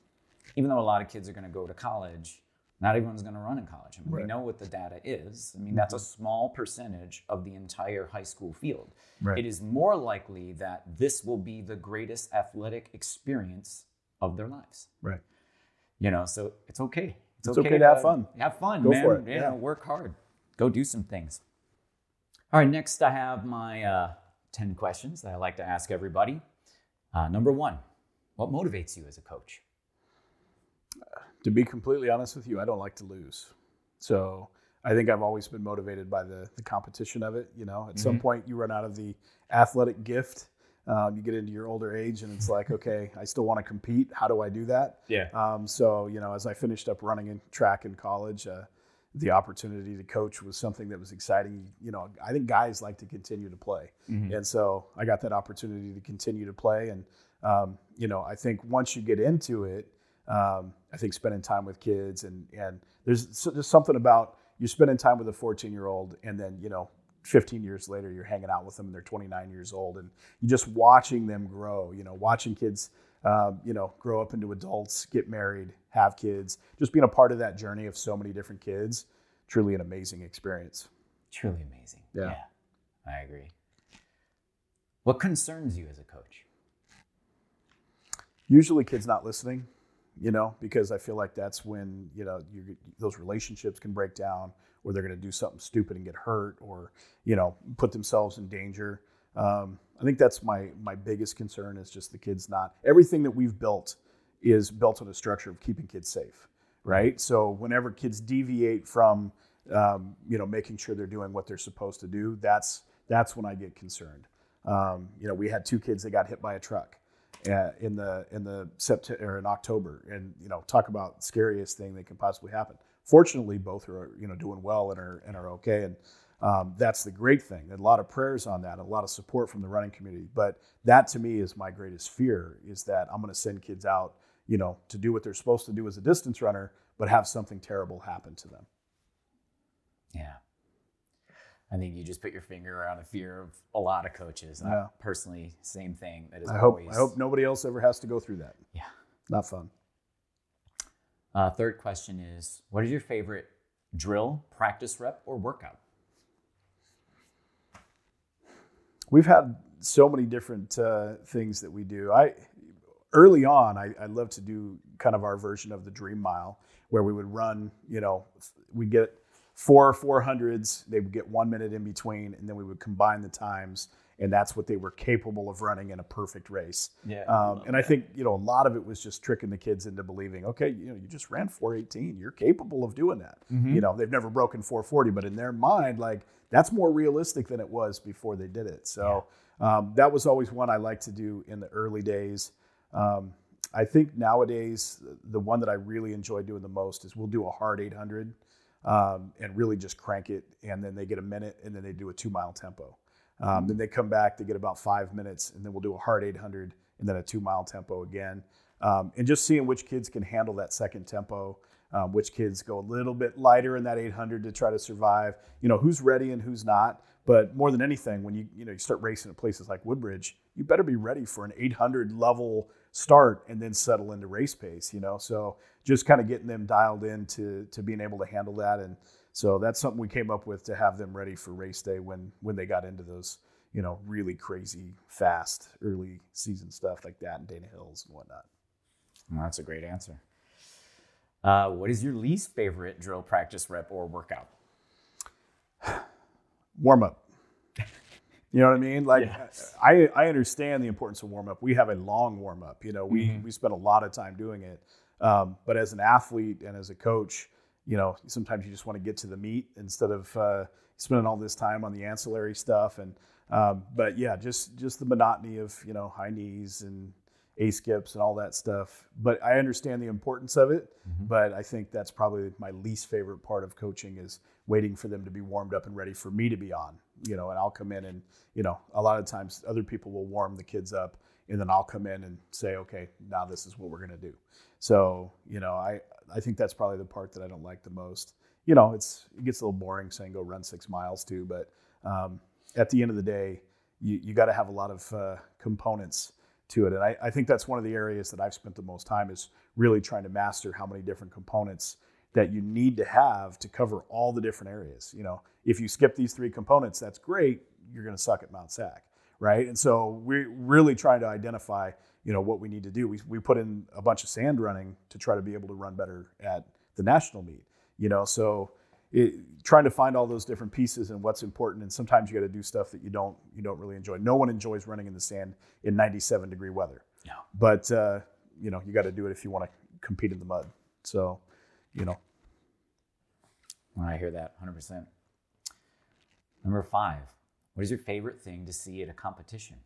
even though a lot of kids are going to go to college, not everyone's going to run in college. I mean, we know what the data is. I mean, that's a small percentage of the entire high school field. Right. It is more likely that this will be the greatest athletic experience of their lives. Right. You know, so it's okay. It's okay to have fun. Have fun, Go man. for it, You yeah. know, work hard. Go do some things. All right, next I have my uh, 10 questions that I like to ask everybody. Uh, number one, what motivates you as a coach? To be completely honest with you, I don't like to lose. So I think I've always been motivated by the, the competition of it. You know, at some Mhm. point you run out of the athletic gift. Um, you get into your older age, and it's like, okay, I still want to compete. How do I do that? Yeah. Um, so, you know, as I finished up running in track in college, uh, the opportunity to coach was something that was exciting. You know, I think guys like to continue to play. Mhm. And so I got that opportunity to continue to play. And, um, you know, I think once you get into it, um, I think spending time with kids and, and there's, so there's something about you're spending time with a 14 year old and then, you know, 15 years later, you're hanging out with them and they're 29 years old and you're just watching them grow, you know, watching kids, um, you know, grow up into adults, get married, have kids, just being a part of that journey of so many different kids, truly an amazing experience. Truly amazing. Yeah. I agree. What concerns you as a coach? usually kids not listening you know because i feel like that's when you know those relationships can break down or they're going to do something stupid and get hurt or you know put themselves in danger. Um, i think that's my my biggest concern is just the kids not everything that we've built is built on a structure of keeping kids safe right? So whenever kids deviate from um, you know making sure they're doing what they're supposed to do that's that's when i get concerned. Um, you know we had two kids that got hit by a truck uh, in the in the September in October, and you know, talk about scariest thing that can possibly happen. Fortunately, both are you know doing well and are and are okay, and um, that's the great thing. A lot of prayers on that, a lot of support from the running community. But that to me is my greatest fear: is that I'm going to send kids out, you know, to do what they're supposed to do as a distance runner, but have something terrible happen to them. Yeah. I think you just put your finger on a fear of a lot of coaches. I personally, same thing. That is I hope always. I hope nobody else ever has to go through that. Yeah. Not fun. Uh, third question is What is your favorite drill, practice rep, or workout? we've had so many different uh, things that we do. I early on, I, I love to do kind of our version of the Dream Mile, where we would run. You know, we get four four hundreds. They would get one minute in between, and then we would combine the times, and that's what they were capable of running in a perfect race. Yeah. Um, and I think you know a lot of it was just tricking the kids into believing, okay, you know, you just ran 418, you're capable of doing that. Mhm. You know, they've never broken 440, but in their mind, like that's more realistic than it was before they did it. So um, that was always one I like to do in the early days. Um, I think nowadays the one that I really enjoy doing the most is we'll do a hard 800 um, and really just crank it, and then they get a minute, and then they do a two mile tempo. Um, Then they come back, they get about five minutes, and then we'll do a hard 800 and then a two mile tempo again. Um, and just seeing which kids can handle that second tempo, um, which kids go a little bit lighter in that 800 to try to survive. You know, who's ready and who's not. But more than anything, when you you know you start racing at places like Woodbridge, you better be ready for an 800 level start and then settle into race pace. You know, so just kind of getting them dialed in to to being able to handle that and so that's something we came up with to have them ready for race day when when they got into those, you know, really crazy fast early season stuff like that in Dana Hills and whatnot. Well, that's a great answer. Uh, what is your least favorite drill, practice rep, or workout? Warm up. You know what I mean? Like Yes. I I understand the importance of warm up. We have a long warm up. You know, we Mhm. we spend a lot of time doing it. Um, but as an athlete and as a coach, you know, sometimes you just want to get to the meat instead of uh, spending all this time on the ancillary stuff. And um, but yeah, just just the monotony of you know high knees and a skips and all that stuff. But I understand the importance of it. Mhm. But I think that's probably my least favorite part of coaching is waiting for them to be warmed up and ready for me to be on. You know, and I'll come in and you know a lot of times other people will warm the kids up, and then I'll come in and say, okay, now this is what we're gonna do. So you know, I I think that's probably the part that I don't like the most. You know, it's it gets a little boring saying go run six miles too, but um, at the end of the day, you you got to have a lot of uh, components to it, and I, I think that's one of the areas that I've spent the most time is really trying to master how many different components that you need to have to cover all the different areas. You know, if you skip these three components, that's great. You're going to suck at Mount Sac, right? And so we're really trying to identify, you know, what we need to do. We, we put in a bunch of sand running to try to be able to run better at the national meet. You know, so it, trying to find all those different pieces and what's important. And sometimes you got to do stuff that you don't you don't really enjoy. No one enjoys running in the sand in 97 degree weather. No. But uh, you know, you got to do it if you want to compete in the mud. So, you know, I hear that 100%. Number five, what is your favorite thing to see at a competition?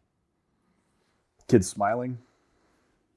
kids smiling.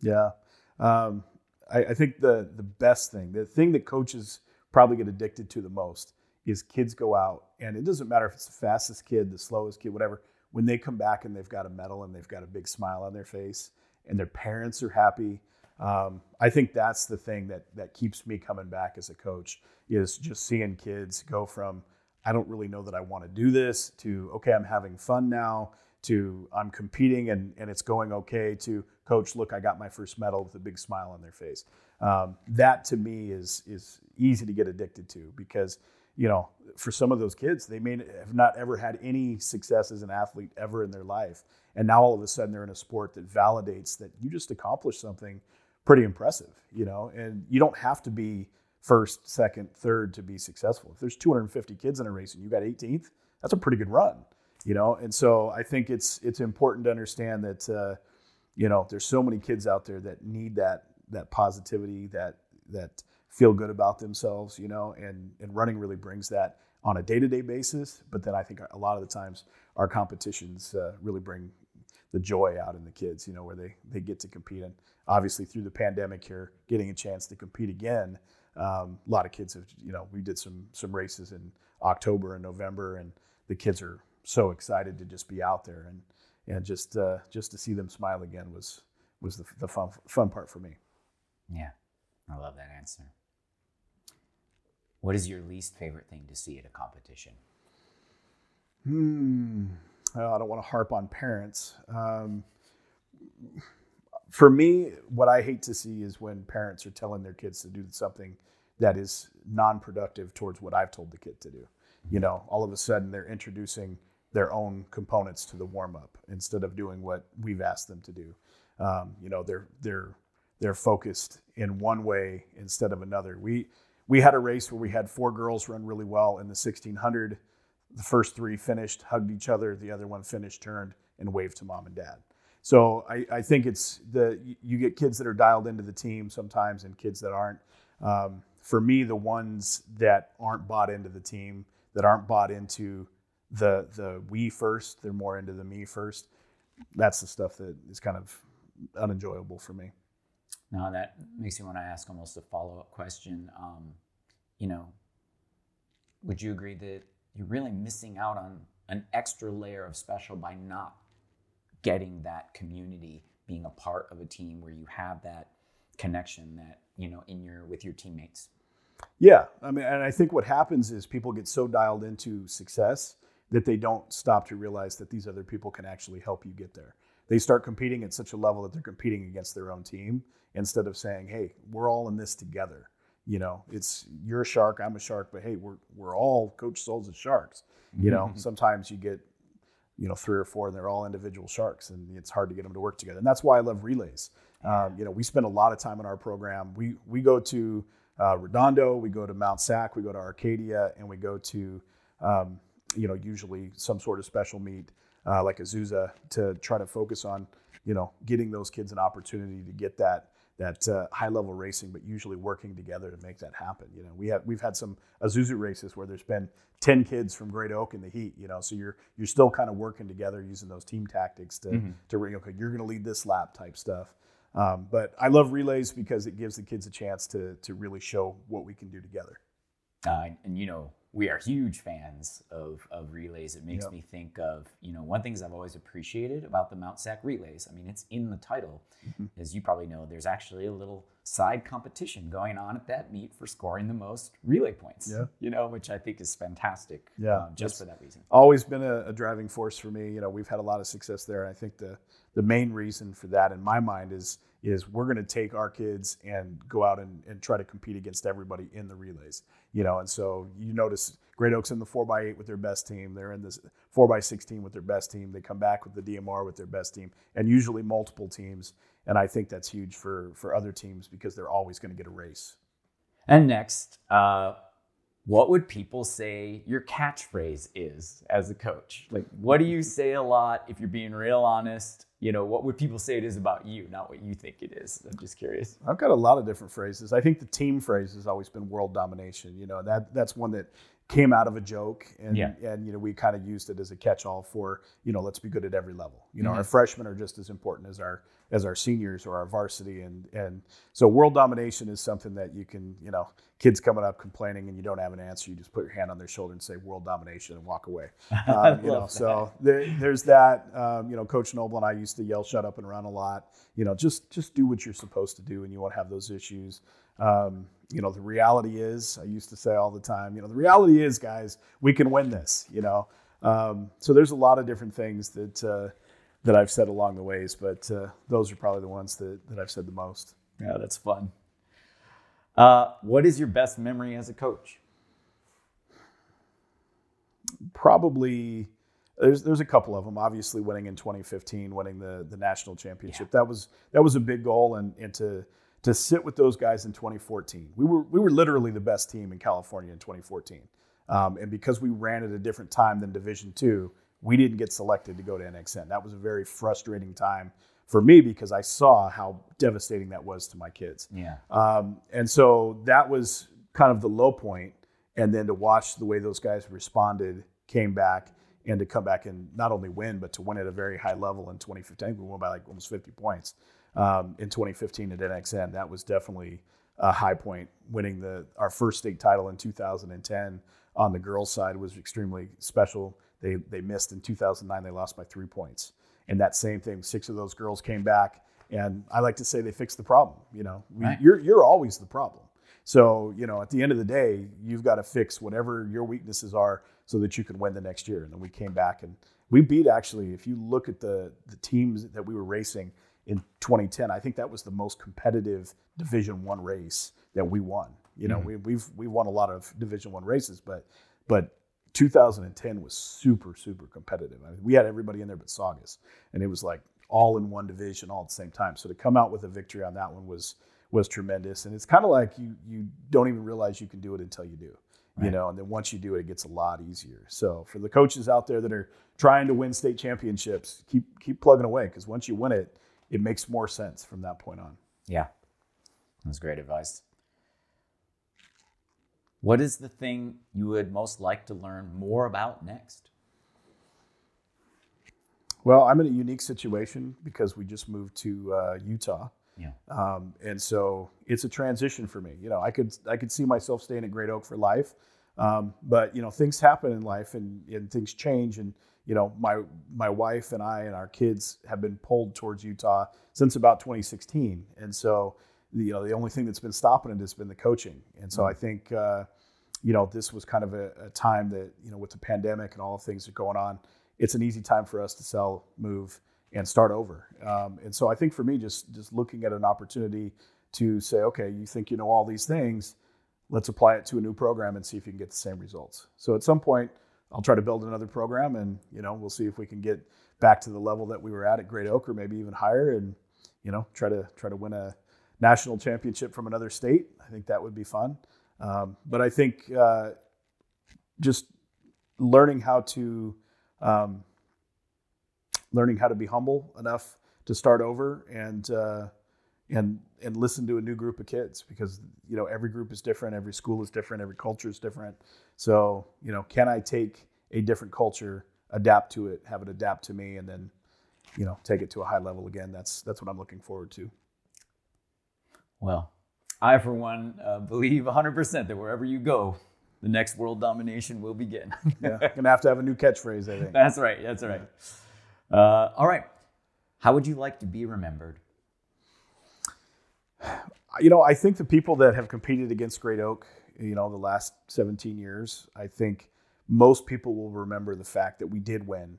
Yeah. Um, I, I think the the best thing, the thing that coaches probably get addicted to the most is kids go out and it doesn't matter if it's the fastest kid, the slowest kid, whatever. When they come back and they've got a medal and they've got a big smile on their face and their parents are happy, um, I think that's the thing that that keeps me coming back as a coach is just seeing kids go from I don't really know that I want to do this to okay, I'm having fun now to I'm competing and, and it's going okay to coach, look, I got my first medal with a big smile on their face. Um, that to me is is easy to get addicted to because you know for some of those kids they may have not ever had any success as an athlete ever in their life and now all of a sudden they're in a sport that validates that you just accomplished something pretty impressive you know and you don't have to be first second third to be successful. If there's 250 kids in a race and you got 18th that's a pretty good run you know? And so i think it's it's important to understand that uh, you know there's so many kids out there that need that that positivity that that feel good about themselves you know? And and running really brings that on a day-to-day basis but then i think a lot of the times our competitions uh, really bring the joy out in the kids you know where they they get to compete and obviously through the pandemic here getting a chance to compete again um, a lot of kids have you know we did some some races in october and november and the kids are so excited to just be out there and and just uh, just to see them smile again was was the, the fun fun part for me. Yeah, I love that answer. What is your least favorite thing to see at a competition? Hmm. Well, I don't want to harp on parents. Um, for me, what I hate to see is when parents are telling their kids to do something that is non-productive towards what I've told the kid to do. You know, all of a sudden they're introducing their own components to the warm-up instead of doing what we've asked them to do. Um, you know, they're they're they're focused in one way instead of another. We we had a race where we had four girls run really well in the 1600 the first three finished, hugged each other. The other one finished, turned, and waved to mom and dad. So I, I think it's the you get kids that are dialed into the team sometimes, and kids that aren't. Um, for me, the ones that aren't bought into the team, that aren't bought into the the we first, they're more into the me first. That's the stuff that is kind of unenjoyable for me. Now that makes me want to ask almost a follow up question. Um, you know, would you agree that you're really missing out on an extra layer of special by not getting that community, being a part of a team where you have that connection that you know in your with your teammates? Yeah, I mean, and I think what happens is people get so dialed into success that they don't stop to realize that these other people can actually help you get there. They start competing at such a level that they're competing against their own team instead of saying, "Hey, we're all in this together." You know, it's you're a shark, I'm a shark, but hey, we're we're all Coach Souls as sharks. You know, sometimes you get you know three or four, and they're all individual sharks, and it's hard to get them to work together. And that's why I love relays. Um, you know, we spend a lot of time in our program. We we go to uh, Redondo, we go to Mount Sac, we go to Arcadia, and we go to um, you know usually some sort of special meet. uh, like Azusa to try to focus on you know getting those kids an opportunity to get that that uh, high level racing, but usually working together to make that happen. You know, we have we've had some Azusa races where there's been ten kids from Great Oak in the heat. You know, so you're you're still kind of working together using those team tactics to mm-hmm. to okay, you're going to lead this lap type stuff. Um, but I love relays because it gives the kids a chance to to really show what we can do together. Uh, and you know, we are huge fans of, of relays. It makes yep. me think of, you know, one things I've always appreciated about the Mount Sac relays. I mean, it's in the title. Mm-hmm. As you probably know, there's actually a little side competition going on at that meet for scoring the most relay points. Yeah. You know, which I think is fantastic. Yeah. Um, just for that reason. Always been a, a, driving force for me. You know, we've had a lot of success there. And I think the the main reason for that in my mind is is we're going to take our kids and go out and, and try to compete against everybody in the relays you know? And so you notice great oaks in the 4x8 with their best team. They're in this 4x16 with their best team. They come back with the dmr with their best team and usually multiple teams. And i think that's huge for for other teams because they're always going to get a race. And next uh, what would people say your catchphrase is as a coach? Like, what do you say a lot if you're being real honest? You know, what would people say it is about you, not what you think it is? I'm just curious. I've got a lot of different phrases. I think the team phrase has always been world domination. You know, that that's one that came out of a joke and yeah. and you know we kind of used it as a catch-all for you know let's be good at every level you know mm-hmm. our freshmen are just as important as our as our seniors or our varsity and and so world domination is something that you can you know kids coming up complaining and you don't have an answer you just put your hand on their shoulder and say world domination and walk away um, you know that. so there, there's that um, you know coach noble and i used to yell shut up and run a lot you know just just do what you're supposed to do and you won't have those issues um, you know, the reality is, I used to say all the time, you know, the reality is, guys, we can win this, you know. Um, so there's a lot of different things that uh, that I've said along the ways, but uh, those are probably the ones that, that I've said the most. Yeah, that's fun. Uh, what is your best memory as a coach? Probably there's there's a couple of them. Obviously, winning in 2015, winning the the national championship. Yeah. That was that was a big goal, and and to to sit with those guys in 2014. We were we were literally the best team in California in 2014, um, and because we ran at a different time than Division two, we didn't get selected to go to NXN. That was a very frustrating time for me because I saw how devastating that was to my kids. Yeah. Um, and so that was kind of the low point, and then to watch the way those guys responded, came back, and to come back and not only win but to win at a very high level in 2015. We won by like almost 50 points um, in 2015 at NXN. That was definitely a high point. Winning the our first state title in 2010 on the girls' side was extremely special. They they missed in 2009. They lost by three points. And that same thing, six of those girls came back, and I like to say they fixed the problem. You know, right. you're you're always the problem. So you know, at the end of the day, you've got to fix whatever your weaknesses are so that you can win the next year. And then we came back and we beat actually. If you look at the the teams that we were racing, in 2010. I think that was the most competitive Division One race that we won. You know, mm-hmm. we, we've we won a lot of Division One races, but but 2010 was super super competitive. I mean, we had everybody in there but Saugus, and it was like all in one division all at the same time. So to come out with a victory on that one was was tremendous. And it's kind of like you you don't even realize you can do it until you do. Right. You know, and then once you do it, it gets a lot easier. So for the coaches out there that are trying to win state championships, keep keep plugging away because once you win it, it makes more sense from that point on. Yeah, that's great advice. What is the thing you would most like to learn more about next? Well, I'm in a unique situation because we just moved to uh, Utah. Yeah. Um, and so it's a transition for me. You know, I could I could see myself staying at Great Oak for life, um, but you know things happen in life and, and things change and you know, my my wife and I and our kids have been pulled towards Utah since about 2016, and so you know the only thing that's been stopping it has been the coaching. And so mm-hmm. I think uh, you know this was kind of a, a, time that you know with the pandemic and all the things that are going on, it's an easy time for us to sell, move, and start over. Um, and so I think for me, just just looking at an opportunity to say, okay, you think you know all these things, let's apply it to a new program and see if you can get the same results. So at some point I'll try to build another program, and you know we'll see if we can get back to the level that we were at at Great Oak, or maybe even higher, and you know try to try to win a national championship from another state. I think that would be fun. Um, but I think uh, just learning how to um, learning how to be humble enough to start over and uh, and and listen to a new group of kids because you know every group is different, every school is different, every culture is different. So you know, can I take a different culture, adapt to it, have it adapt to me, and then you know take it to a high level again? That's that's what I'm looking forward to. Well, I for one uh, believe 100% that wherever you go, the next world domination will begin. yeah, gonna have to have a new catchphrase. I think that's right. That's right. Uh, all right. How would you like to be remembered? You know, I think the people that have competed against Great Oak, you know, the last 17 years, I think most people will remember the fact that we did win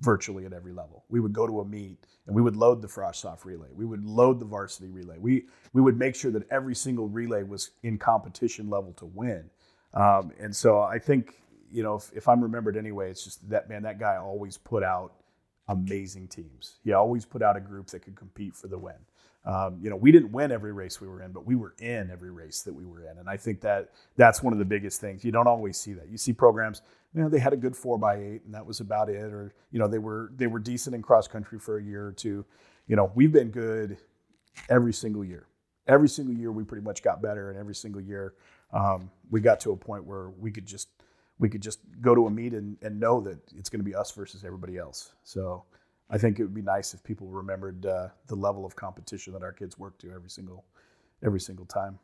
virtually at every level. We would go to a meet and we would load the frosh soft relay. We would load the varsity relay. We we would make sure that every single relay was in competition level to win. Um, and so I think you know if, if I'm remembered anyway, it's just that man that guy always put out amazing teams. He always put out a group that could compete for the win. Um, you know, we didn't win every race we were in, but we were in every race that we were in, and I think that that's one of the biggest things. You don't always see that. You see programs, you know, they had a good four by eight, and that was about it, or you know, they were they were decent in cross country for a year or two. You know, we've been good every single year. Every single year, we pretty much got better, and every single year, um, we got to a point where we could just we could just go to a meet and, and know that it's going to be us versus everybody else. So I think it would be nice if people remembered uh, the level of competition that our kids work to every single every single time.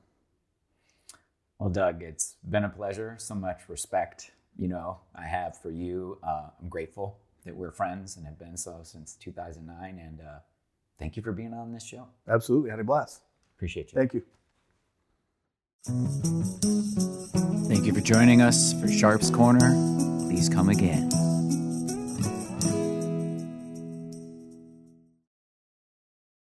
Well, Doug, it's been a pleasure. So much respect, you know, I have for you. Uh, I'm grateful that we're friends and have been so since 2009. And uh, thank you for being on this show. Absolutely, had a blast. Appreciate you. Thank you. Thank you for joining us for Sharps Corner. Please come again.